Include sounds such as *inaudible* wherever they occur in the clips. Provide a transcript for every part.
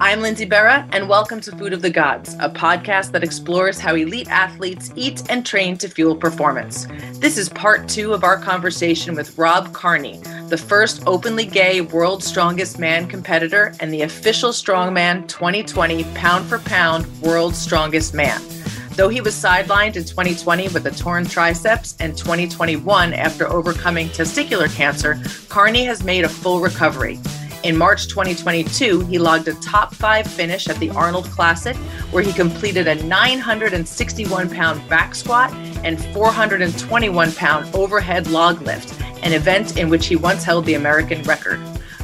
I'm Lindsay Berra, and welcome to Food of the Gods, a podcast that explores how elite athletes eat and train to fuel performance. This is part two of our conversation with Rob Kearney, the first openly gay World's Strongest Man competitor and the official Strongman 2020 pound for pound World's Strongest Man. Though he was sidelined in 2020 with a torn triceps and 2021 after overcoming testicular cancer, Kearney has made a full recovery. In March 2022, he logged a top five finish at the Arnold Classic, where he completed a 961 pound back squat and 421 pound overhead log lift, an event in which he once held the American record.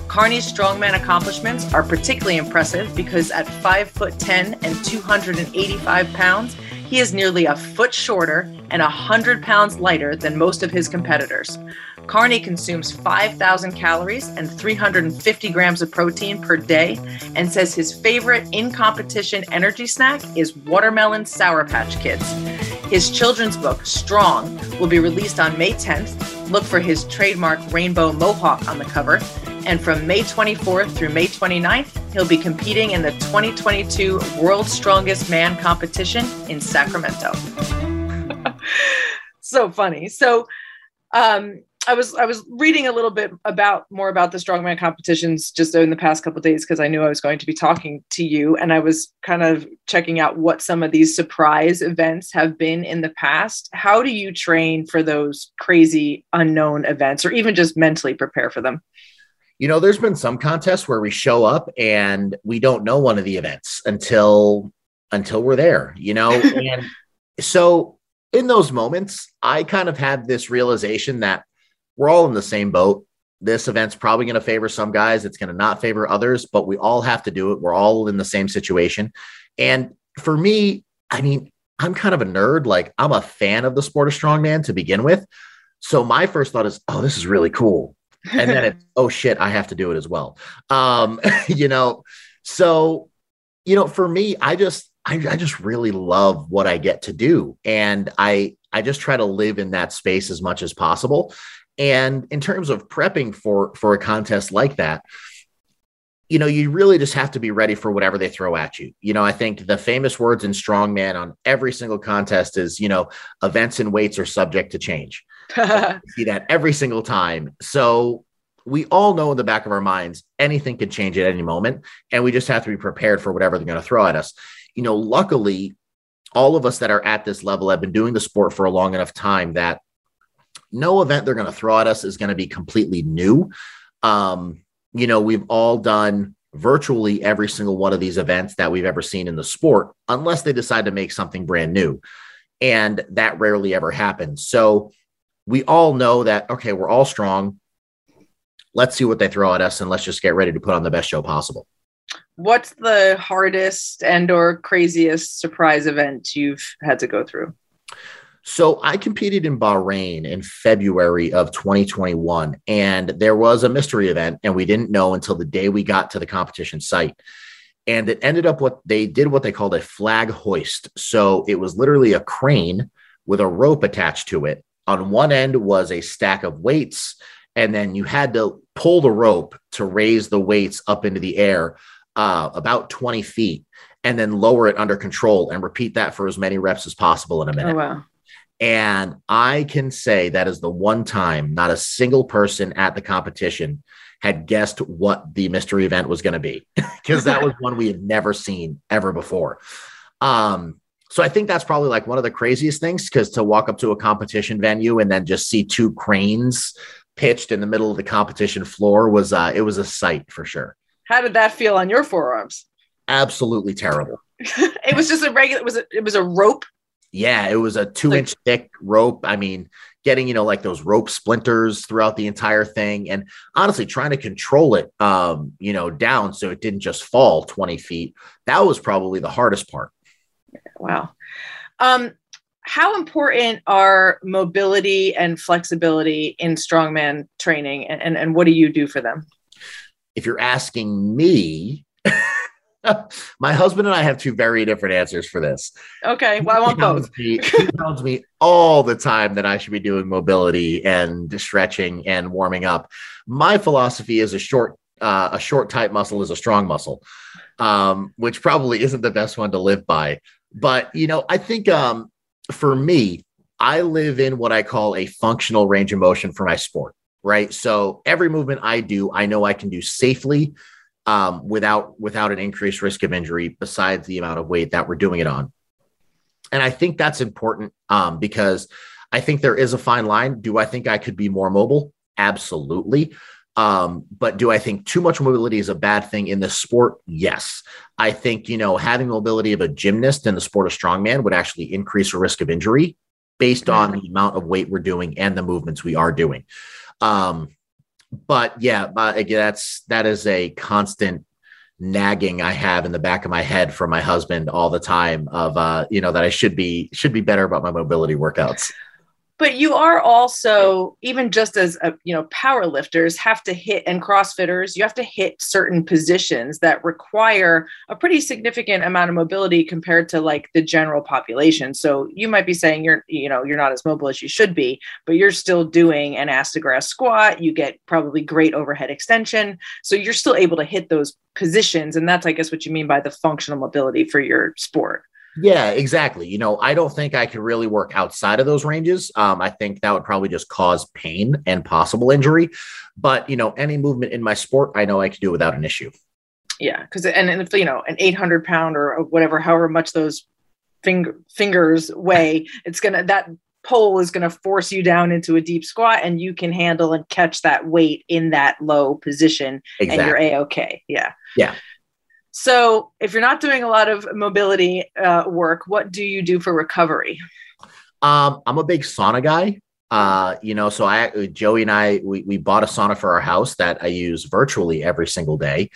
Kearney's strongman accomplishments are particularly impressive because at 5 foot 10 and 285 pounds, he is nearly a foot shorter and 100 pounds lighter than most of his competitors. Kearney consumes 5,000 calories and 350 grams of protein per day and says his favorite in competition energy snack is watermelon Sour Patch Kids. His children's book, Strong, will be released on May 10th. Look for his trademark rainbow mohawk on the cover. And from May 24th through May 29th, he'll be competing in the 2022 World's Strongest Man competition in Sacramento. *laughs* so funny. So, um, I was I was reading a little bit about more about the strongman competitions just in the past couple days because I knew I was going to be talking to you and I was kind of checking out what some of these surprise events have been in the past. How do you train for those crazy unknown events or even just mentally prepare for them? You know, there's been some contests where we show up and we don't know one of the events until until we're there, you know? *laughs* and so in those moments, I kind of had this realization that we're all in the same boat. This event's probably going to favor some guys, it's going to not favor others, but we all have to do it. We're all in the same situation. And for me, I mean, I'm kind of a nerd. Like, I'm a fan of the sport of strongman to begin with. So my first thought is, oh, this is really cool. And then it's, *laughs* oh shit, I have to do it as well. Um, *laughs* you know, so, you know, for me, I just, I, I just really love what I get to do. And I, I just try to live in that space as much as possible. And in terms of prepping for for a contest like that, you know, you really just have to be ready for whatever they throw at you. You know, I think the famous words in strongman on every single contest is, you know, events and weights are subject to change. *laughs* see that every single time. So we all know in the back of our minds anything can change at any moment, and we just have to be prepared for whatever they're going to throw at us. You know, luckily, all of us that are at this level have been doing the sport for a long enough time that no event they're going to throw at us is going to be completely new. Um, you know, we've all done virtually every single one of these events that we've ever seen in the sport, unless they decide to make something brand new. And that rarely ever happens. So we all know that, okay, we're all strong. Let's see what they throw at us and let's just get ready to put on the best show possible. What's the hardest and or craziest surprise event you've had to go through? So I competed in Bahrain in February of 2021, and there was a mystery event, and we didn't know until the day we got to the competition site. And it ended up what they did what they called a flag hoist. So it was literally a crane with a rope attached to it. On one end was a stack of weights, and then you had to pull the rope to raise the weights up into the air uh, about 20 feet and then lower it under control and repeat that for as many reps as possible in a minute. Oh, wow. And I can say that is the one time not a single person at the competition had guessed what the mystery event was going to be *laughs* because that was one we had never seen ever before. Um, so I think that's probably like one of the craziest things because to walk up to a competition venue and then just see two cranes pitched in the middle of the competition floor was uh, it was a sight for sure. How did that feel on your forearms? Absolutely terrible. *laughs* it was just a regular was it, it was a rope yeah, it was a two inch thick rope. I mean, getting, you know, like those rope splinters throughout the entire thing. And honestly, trying to control it, um, you know, down so it didn't just fall 20 feet. That was probably the hardest part. Wow. Um, how important are mobility and flexibility in strongman training and, and, and what do you do for them? If you're asking me, *laughs* My husband and I have two very different answers for this. Okay, well, I want both. *laughs* he tells me all the time that I should be doing mobility and stretching and warming up. My philosophy is a short uh, a short tight muscle is a strong muscle, um, which probably isn't the best one to live by. But you know, I think um, for me, I live in what I call a functional range of motion for my sport. Right. So every movement I do, I know I can do safely um, without without an increased risk of injury. Besides the amount of weight that we're doing it on, and I think that's important um, because I think there is a fine line. Do I think I could be more mobile? Absolutely. Um, but do I think too much mobility is a bad thing in the sport? Yes. I think, you know, having mobility of a gymnast in the sport of strongman would actually increase a risk of injury based on the amount of weight we're doing and the movements we are doing. Um, but yeah, uh, again, that's that is a constant nagging I have in the back of my head from my husband all the time of uh, you know, that I should be should be better about my mobility workouts but you are also even just as a, you know power lifters have to hit and crossfitters you have to hit certain positions that require a pretty significant amount of mobility compared to like the general population. So you might be saying you're you know you're not as mobile as you should be but you're still doing an ass to grass squat. You get probably great overhead extension. So you're still able to hit those positions and that's i guess what you mean by the functional mobility for your sport yeah, exactly. You know, I don't think I could really work outside of those ranges. Um, I think that would probably just cause pain and possible injury. But you know, any movement in my sport, I know I can do without an issue. Yeah, because and, and if you know an 800 pound or whatever, however much those finger fingers weigh, *laughs* it's gonna that pole is going to force you down into a deep squat and you can handle and catch that weight in that low position exactly. and you're a-okay yeah yeah so, if you're not doing a lot of mobility uh, work, what do you do for recovery? Um, I'm a big sauna guy. Uh, you know, so I, Joey and I, we, we bought a sauna for our house that I use virtually every single day.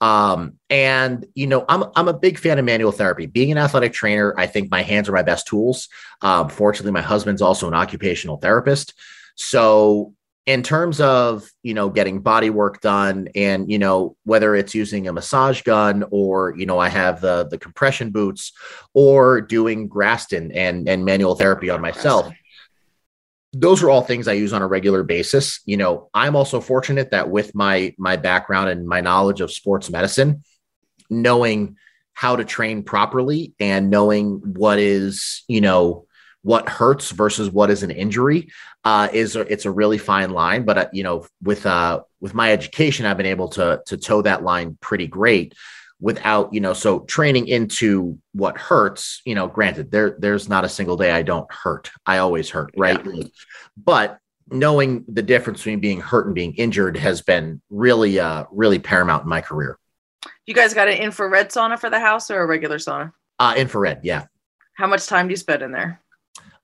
Um, and you know, I'm I'm a big fan of manual therapy. Being an athletic trainer, I think my hands are my best tools. Um, fortunately, my husband's also an occupational therapist, so in terms of you know getting body work done and you know whether it's using a massage gun or you know i have the the compression boots or doing graston and and manual therapy on myself. Those are all things i use on a regular basis. You know i'm also fortunate that with my my background and my knowledge of sports medicine knowing how to train properly and knowing what is you know what hurts versus what is an injury uh, is it's a really fine line. But uh, you know, with uh, with my education, I've been able to to toe that line pretty great without you know so training into what hurts you know granted there there's not a single day i don't hurt. I always hurt right? Yeah. but knowing the difference between being hurt and being injured has been really uh really paramount in my career. You guys got an infrared sauna for the house or a regular sauna? Uh infrared yeah. How much time do you spend in there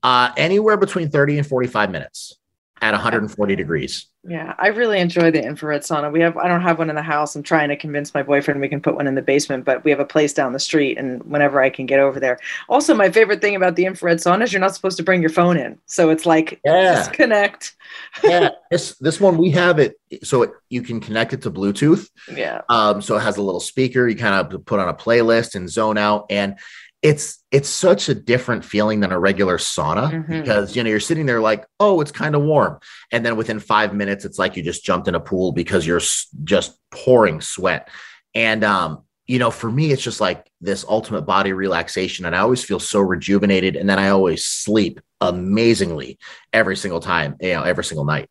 uh, anywhere between 30 and 45 minutes at 140 degrees. Yeah, I really enjoy the infrared sauna. We have I don't have one in the house. I'm trying to convince my boyfriend we can put one in the basement, but we have a place down the street and whenever I can get over there. Also, my favorite thing about the infrared sauna is you're not supposed to bring your phone in. So it's like yeah. disconnect. yeah, *laughs* this this one we have it so it, you can connect it to Bluetooth. Yeah. Um so it has a little speaker you kind of put on a playlist and zone out and it's it's such a different feeling than a regular sauna mm-hmm. because you know you're sitting there like oh it's kind of warm. And then within five minutes it's like you just jumped in a pool because you're just pouring sweat. And um you know for me it's just like this ultimate body relaxation. And i always feel so rejuvenated. And then i always sleep amazingly every single time you know every single night.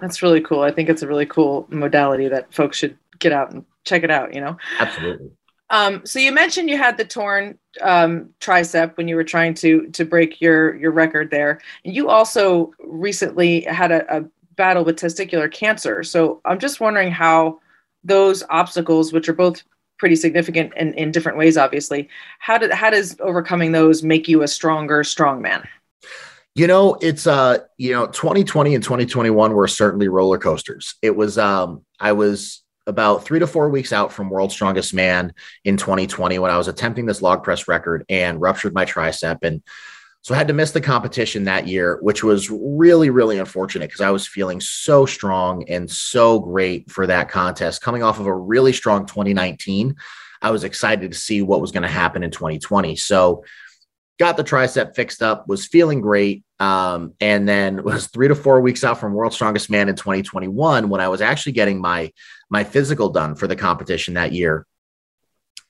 That's really cool. I think it's a really cool modality that folks should get out and check it out you know? Absolutely um, so you mentioned you had the torn um, tricep when you were trying to to break your your record there. You also recently had a, a battle with testicular cancer. So I'm just wondering how those obstacles, which are both pretty significant in, in different ways, obviously, how did how does overcoming those make you a stronger strong man? You know, it's uh, you know, 2020 and 2021 were certainly roller coasters. It was um, I was about three to four weeks out from World's Strongest Man in 2020 when I was attempting this log press record and ruptured my tricep. And so I had to miss the competition that year, which was really, really unfortunate because I was feeling so strong and so great for that contest. Coming off of a really strong 2019, I was excited to see what was going to happen in 2020. So got the tricep fixed up, was feeling great. Um, and then was three to four weeks out from World's Strongest Man in 2021 when I was actually getting my my physical done for the competition that year.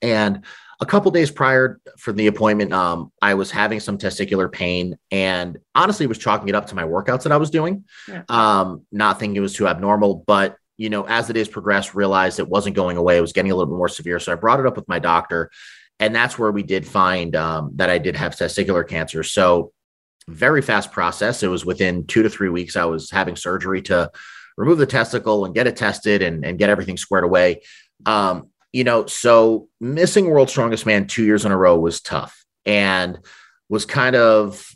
And a couple days prior for the appointment, um, I was having some testicular pain and honestly was chalking it up to my workouts that I was doing. Yeah. Um, not thinking it was too abnormal, but you know, as the days progressed, realized it wasn't going away. It was getting a little bit more severe. So I brought it up with my doctor. And that's where we did find um, that I did have testicular cancer. So very fast process. It was within two to three weeks. I was having surgery to remove the testicle and get it tested and, and get everything squared away. Um, you know, so missing World's Strongest Man two years in a row was tough and was kind of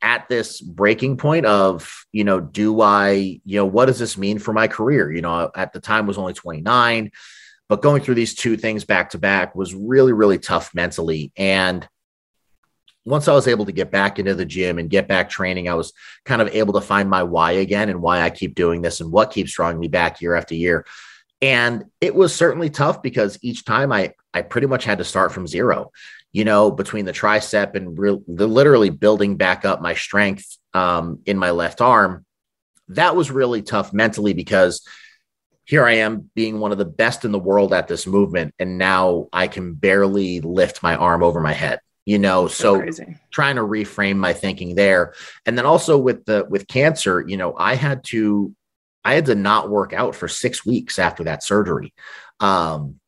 at this breaking point of, you know, do I, you know, what does this mean for my career? You know, at the time was only 29, but going through these two things back to back was really, really tough mentally. And once I was able to get back into the gym and get back training, I was kind of able to find my why again and why I keep doing this and what keeps drawing me back year after year. And it was certainly tough because each time I I pretty much had to start from zero, you know, between the tricep and re- literally building back up my strength um, in my left arm. That was really tough mentally because here I am being one of the best in the world at this movement, and now I can barely lift my arm over my head you know so, so trying to reframe my thinking there. And then also with the with cancer you know i had to i had to not work out for six weeks after that surgery. Um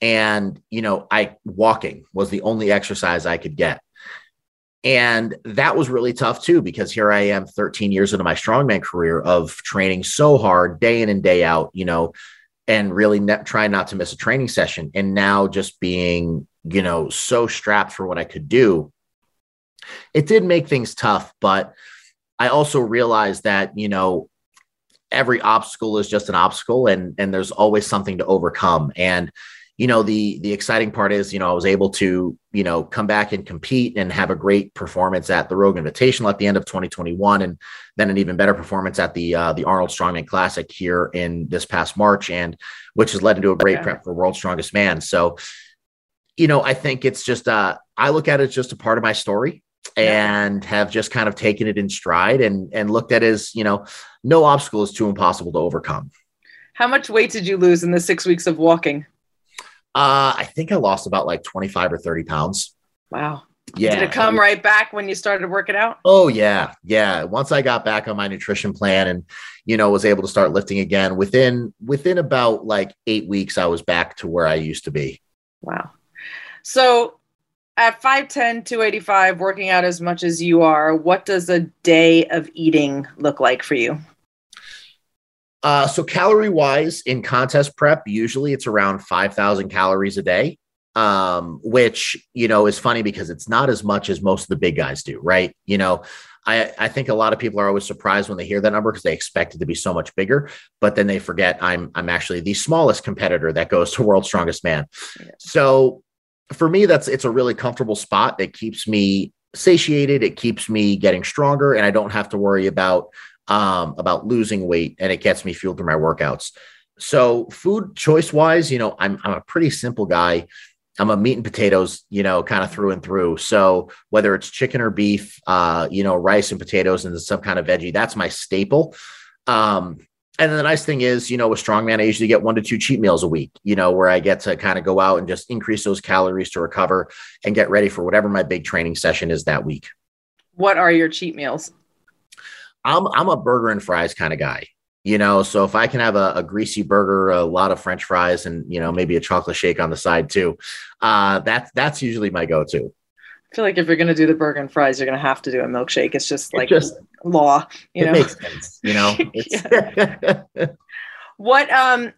and you know i walking was the only exercise i could get. And that was really tough too because here i am 13 years into my strongman career of training so hard day in and day out you know and really ne- trying not to miss a training session. And now just being you know, so strapped for what I could do. It did make things tough, but I also realized that, you know, every obstacle is just an obstacle and and there's always something to overcome. And you know, the the exciting part is, you know, I was able to, you know, come back and compete and have a great performance at the Rogue Invitational at the end of 2021 and then an even better performance at the uh, the Arnold Strongman Classic here in this past March and which has led into a great okay. prep for World's Strongest Man. So you know, I think it's just uh I look at it as just a part of my story and have just kind of taken it in stride and and looked at it as, you know, no obstacle is too impossible to overcome. How much weight did you lose in the six weeks of walking? Uh, I think I lost about like 25 or 30 pounds. Wow. Yeah. Did it come right back when you started working out? Oh yeah. Yeah. Once I got back on my nutrition plan and, you know, was able to start lifting again within, within about like eight weeks, I was back to where I used to be. Wow. So at 5'10, 285, working out as much as you are, what does a day of eating look like for you? Uh, so calorie wise in contest prep, usually it's around 5,000 calories a day. Um, which, you know, is funny because it's not as much as most of the big guys do, right? You know, I, I think a lot of people are always surprised when they hear that number because they expect it to be so much bigger, but then they forget I'm I'm actually the smallest competitor that goes to World's Strongest Man. Yeah. So for me, that's it's a really comfortable spot that keeps me satiated. It keeps me getting stronger, and I don't have to worry about um, about losing weight, and it gets me fueled through my workouts. So, food choice wise, you know, I'm I'm a pretty simple guy. I'm a meat and potatoes, you know, kind of through and through. So whether it's chicken or beef, uh, you know, rice and potatoes and some kind of veggie, that's my staple. Um, and then the nice thing is, you know, with strongman, I usually get one to two cheat meals a week, you know, where I get to kind of go out and just increase those calories to recover and get ready for whatever my big training session is that week. What are your cheat meals? I'm I'm a burger and fries kind of guy, you know. So if I can have a, a, greasy burger, a lot of French fries, and you know maybe a chocolate shake on the side too, uh, that's that's usually my go-to. I feel like if you're going to do the burger and fries, you're going to have to do a milkshake. It's just like just, law, you know. makes sense, you know. *laughs* *laughs* what um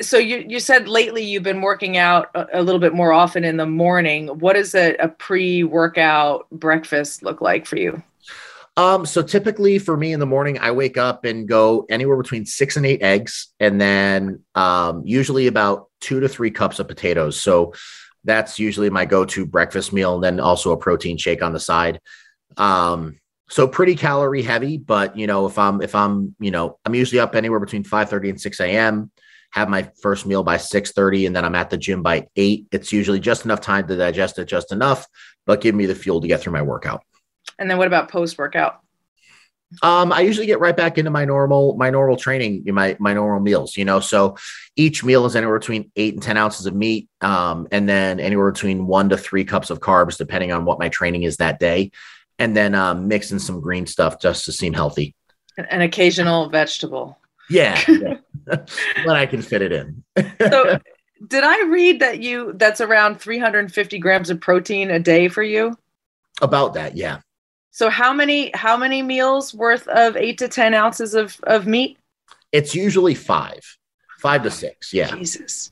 so you you said lately you've been working out a, a, little bit more often in the morning. What does a, a pre-workout breakfast look like for you? Um, so typically for me in the morning, I wake up and go anywhere between six and eight eggs, and then um, usually about two to three cups of potatoes. So that's usually my go-to breakfast meal, and then also a protein shake on the side. Um, so pretty calorie heavy, but you know, if I'm if I'm you know I'm usually up anywhere between 5:30 and 6 a.m. Have my first meal by 6:30, and then I'm at the gym by eight. It's usually just enough time to digest it, just enough, but give me the fuel to get through my workout. And then what about post workout? Um, I usually get right back into my normal my normal training, my my normal meals. You know, so each meal is anywhere between eight and ten ounces of meat, um, and then anywhere between one to three cups of carbs, depending on what my training is that day, and then um, mixing some green stuff just to seem healthy. An occasional vegetable. Yeah, *laughs* yeah. when I can fit it in. so, *laughs* did I read that you that's around 350 grams of protein a day for you? About that, yeah. So how many how many meals worth of eight to ten ounces of of meat? It's usually five, five to six. Yeah. Jesus.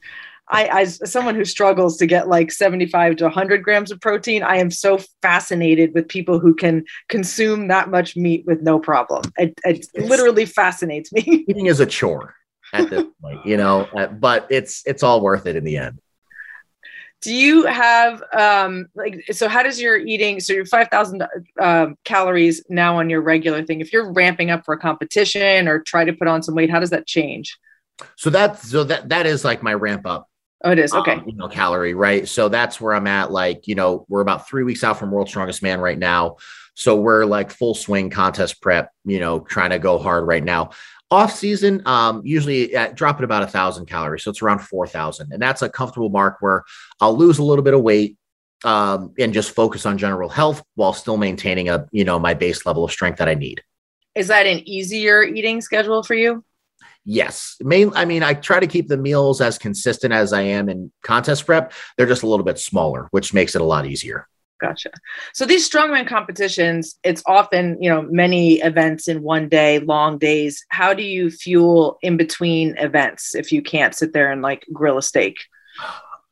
I, as someone who struggles to get like 75 to 100 grams of protein, I am so fascinated with people who can consume that much meat with no problem. It, it literally fascinates me. *laughs* Eating is a chore at this point, you know, uh, but it's it's all worth it in the end do you have um like so how does your eating so your 5000 um, calories now on your regular thing if you're ramping up for a competition or try to put on some weight how does that change so that's so that that is like my ramp up oh it is. Okay. um, you know calorie right? So that's where i'm at like you know we're about three weeks out from world's strongest man right now. So we're like full swing contest prep you know trying to go hard right now. Off season, um, usually at, drop it about a thousand calories, so it's around four thousand, and that's a comfortable mark where I'll lose a little bit of weight um, and just focus on general health while still maintaining a you know my base level of strength that I need. Is that an easier eating schedule for you? Yes, main. I mean, I try to keep the meals as consistent as I am in contest prep. They're just a little bit smaller, which makes it a lot easier. Gotcha. So these strongman competitions, it's often, you know, many events in one day, long days. How do you fuel in between events if you can't sit there and like grill a steak?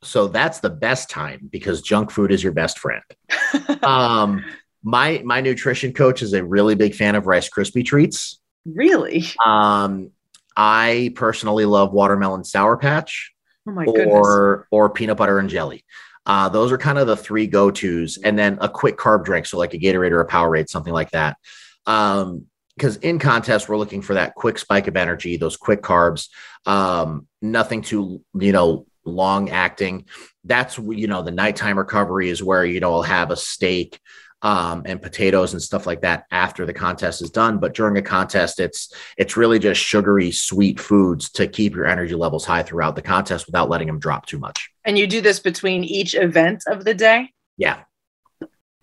So that's the best time because junk food is your best friend. *laughs* um, my my nutrition coach is a really big fan of Rice Krispie treats. Really? Um, I personally love watermelon sour patch. Oh my goodness. Or or peanut butter and jelly. Uh, those are kind of the three go tos, and then a quick carb drink, so like a Gatorade or a Powerade, something like that. Um, because in contest we're looking for that quick spike of energy, those quick carbs, um, nothing too you know long acting. That's you know the nighttime recovery is where you know I'll have a steak, um, and potatoes and stuff like that after the contest is done. But during a contest, it's it's really just sugary, sweet foods to keep your energy levels high throughout the contest without letting them drop too much. And you do this between each event of the day. Yeah,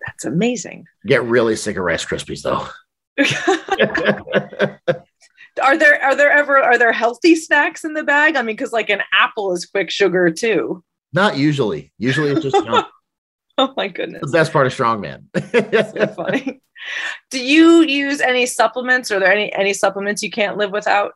that's amazing. Get really sick of Rice Krispies though. *laughs* *laughs* are there are there ever are there healthy snacks in the bag? I mean, because like an apple is quick sugar too. Not usually. Usually it's just junk. *laughs* *laughs* Oh my goodness. The best part of strongman. so funny. *laughs* Do you use any supplements? Are there any any supplements you can't live without?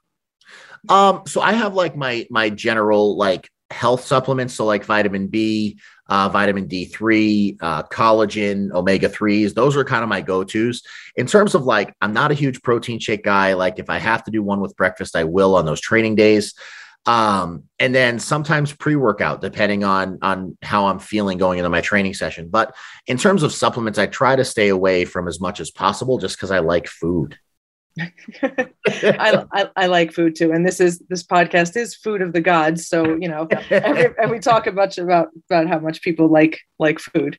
Um, so I have like my my general like health supplements, so like vitamin B, uh, vitamin D3, uh, collagen, omega 3s. Those are kind of my go tos. In terms of like, I'm not a huge protein shake guy. Like, if I have to do one with breakfast, I will on those training days um, and then sometimes pre-workout depending on on how i'm feeling going into my training session. But in terms of supplements i try to stay away from as much as possible just because i like food. *laughs* *laughs* I, I, I, like food too. And this is this podcast is food of the gods. So you know every, *laughs* and we talk much about about how much people like like food.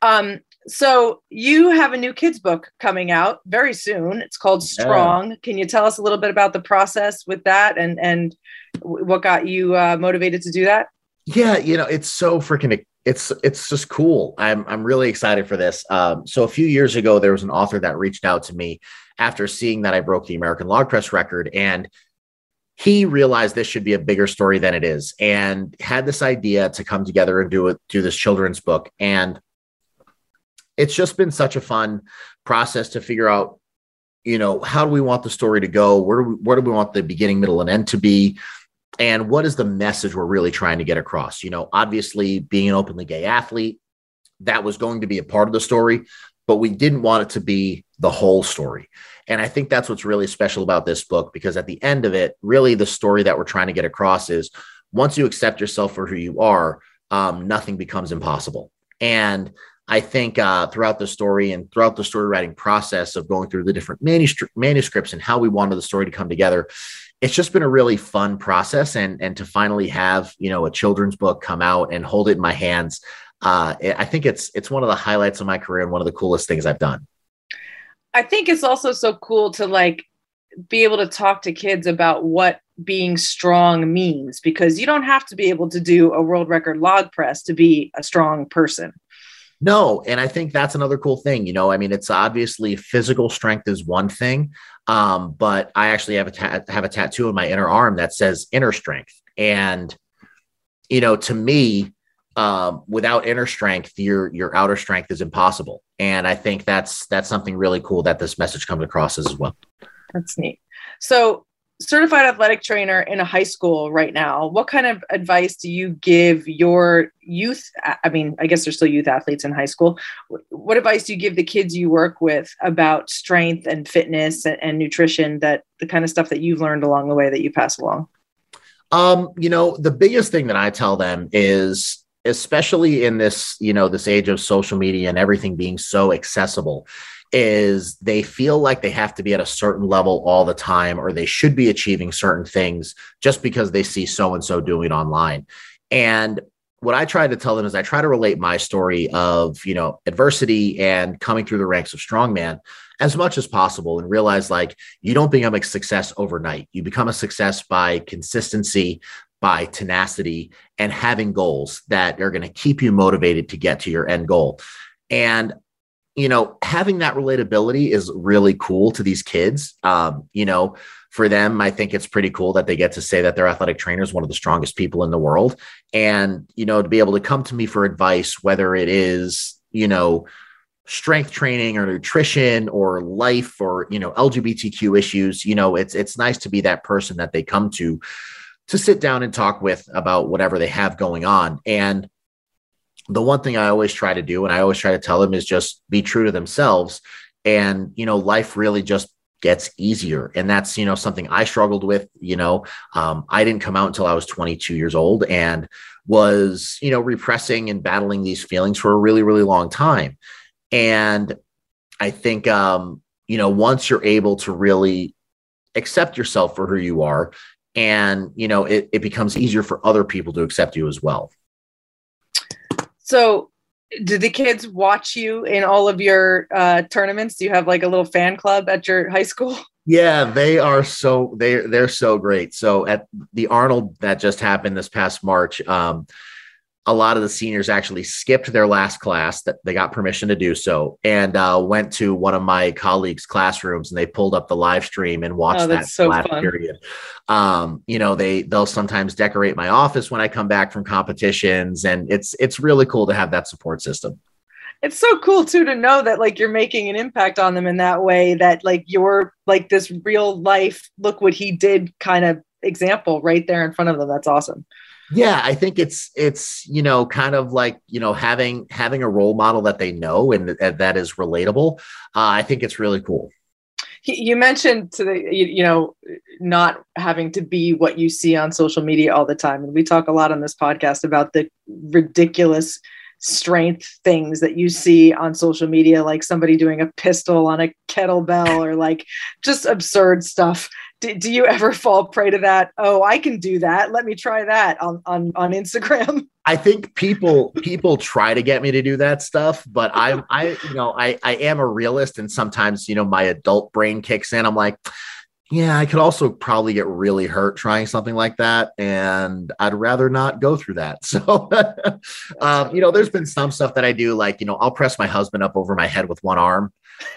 Um so you have a new kids book coming out very soon. It's called Strong. Yeah. Can you tell us a little bit about the process with that and and what got you uh, motivated to do that? Yeah, you know, it's so freaking it's it's just cool. I'm I'm really excited for this. Um, so a few years ago, there was an author that reached out to me after seeing that I broke the American log press record, and he realized this should be a bigger story than it is, and had this idea to come together and do it, do this children's book. And it's just been such a fun process to figure out you know how do we want the story to go? Where do we where do we want the beginning middle and end to be? And what is the message we're really trying to get across? You know obviously being an openly gay athlete that was going to be a part of the story but we didn't want it to be the whole story. And i think that's what's really special about this book because at the end of it really the story that we're trying to get across is once you accept yourself for who you are um, nothing becomes impossible. And I think uh, throughout the story and throughout the story writing process of going through the different manuscripts and how we wanted the story to come together, it's just been a really fun process. And and to finally have you know a children's book come out and hold it in my hands, uh, I think it's it's one of the highlights of my career and one of the coolest things I've done. I think it's also so cool to like be able to talk to kids about what being strong means because you don't have to be able to do a world record log press to be a strong person. No, and I think that's another cool thing. You know, I mean, it's obviously physical strength is one thing, um, but I actually have a ta- have a tattoo in my inner arm that says inner strength, and you know, to me, um, without inner strength, your your outer strength is impossible. And I think that's that's something really cool that this message comes across as well. That's neat. So certified athletic trainer in a high school right now what kind of advice do you give your youth i mean i guess there's still youth athletes in high school. What advice do you give the kids you work with about strength and fitness and, and nutrition that the kind of stuff that you've learned along the way that you pass along? Um you know the biggest thing that i tell them is especially in this you know this age of social media and everything being so accessible is they feel like they have to be at a certain level all the time or they should be achieving certain things just because they see so and so doing online. And what i try to tell them is i try to relate my story of you know adversity and coming through the ranks of strongman as much as possible and realize like you don't become a success overnight. You become a success by consistency by tenacity and having goals that are going to keep you motivated to get to your end goal. And you know, having that relatability is really cool to these kids. Um, you know, for them, I think it's pretty cool that they get to say that their athletic trainer is one of the strongest people in the world. And, you know, to be able to come to me for advice, whether it is, you know, strength training or nutrition or life or, you know, LGBTQ issues, you know, it's it's nice to be that person that they come to to sit down and talk with about whatever they have going on. And the one thing I always try to do, and I always try to tell them, is just be true to themselves. And, you know, life really just gets easier. And that's, you know, something I struggled with. You know, um, I didn't come out until I was 22 years old and was, you know, repressing and battling these feelings for a really, really long time. And I think, um, you know, once you're able to really accept yourself for who you are, and, you know, it, it becomes easier for other people to accept you as well. So, do the kids watch you in all of your uh, tournaments? Do you have like a little fan club at your high school? *laughs* Yeah, they are so they they're so great. So at the Arnold that just happened this past March, um, a lot of the seniors actually skipped their last class that they got permission to do so and uh, went to one of my colleagues classrooms and they pulled up the live stream and watched oh, that so last fun. period. Um, you know they they'll sometimes decorate my office when i come back from competitions and it's it's really cool to have that support system. It's so cool too to know that like you're making an impact on them in that way that like you're like this real life look what he did kind of example right there in front of them. That's awesome yeah i think it's it's you know kind of like you know having having a role model that they know and, and that is relatable uh, i think it's really cool. You mentioned to the you know not having to be what you see on social media all the time. And we talk a lot on this podcast about the ridiculous strength things that you see on social media like somebody doing a pistol on a kettlebell or like just absurd stuff do, do you ever *laughs* fall prey to that? Oh i can do that. Let me try that on on, on instagram. *laughs* I think people people try to get me to do that stuff but i i you know i i am a realist and sometimes you know my adult brain kicks in. I'm like yeah, I could also probably get really hurt trying something like that. And I'd rather not go through that. *laughs* So, um, you know, there's been some stuff that I do, like, you know, I'll press my husband up over my head with one arm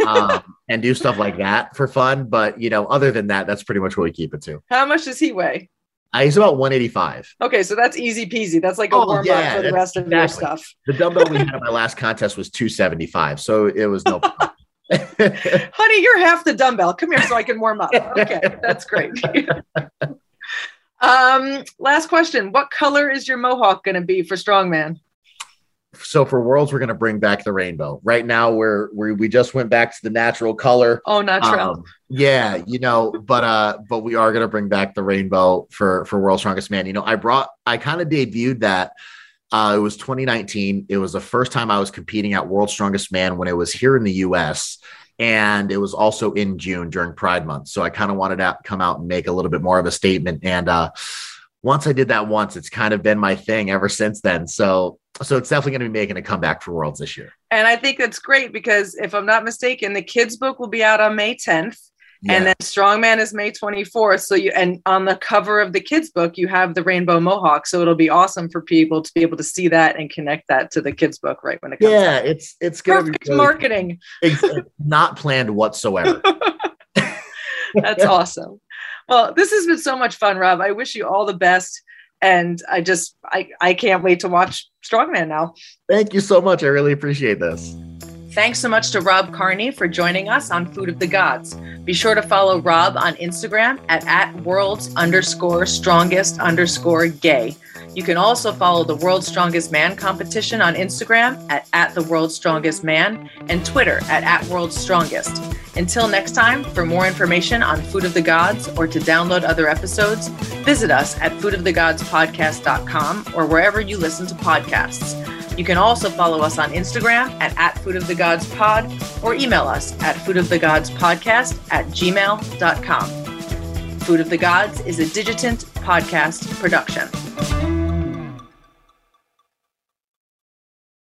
um, *laughs* and do stuff like that for fun. But, you know, other than that, that's pretty much what we keep it to. How much does he weigh? Uh, he's about 185. Okay, so that's easy peasy. That's like a oh, warm yeah, up for the rest of exactly. your stuff. The dumbbell we had at my last contest was 275. So it was no problem. *laughs* Honey, you're half the dumbbell. Come here so I can warm up. Okay, that's great. um, last question. What color is your mohawk going to be for strongman? So for worlds, we're going to bring back the rainbow. Right now, we're, we we just went back to the natural color. Oh, natural. Um, yeah, you know, but uh, but we are going to bring back the rainbow for for World's Strongest Man. You know, I brought, I kind of debuted that uh, it was 2019. It was the first time I was competing at World's Strongest Man when it was here in the US. And it was also in June during Pride Month. So I kind of wanted to come out and make a little bit more of a statement. And uh, once I did that once, it's kind of been my thing ever since then. So so it's definitely going to be making a comeback for Worlds this year. And I think that's great because if I'm not mistaken, the kids book will be out on May 10th. Yeah. And then Strongman is May 24th. So you and on the cover of the kids book, you have the rainbow mohawk. So it'll be awesome for people to be able to see that and connect that to the kids book right when it comes. Yeah, out. it's it's gonna perfect really, marketing. It's uh, *laughs* not planned whatsoever. *laughs* That's *laughs* awesome. Well, this has been so much fun, Rob. I wish you all the best. And I just I, I can't wait to watch Strongman now. Thank you so much. I really appreciate this. Thanks so much to Rob Kearney for joining us on Food of the Gods. Be sure to follow Rob on Instagram at, at world's underscore strongest underscore gay. You can also follow the World's Strongest Man competition on Instagram at, at the World's Strongest Man and Twitter at, at World's Strongest. Until next time, for more information on Food of the Gods or to download other episodes, visit us at foodofthegodspodcast.com or wherever you listen to podcasts. You can also follow us on Instagram at, at Food of the Gods Pod or email us at foodofthegodspodcast at gmail.com. Food of the Gods is a Digitant podcast production.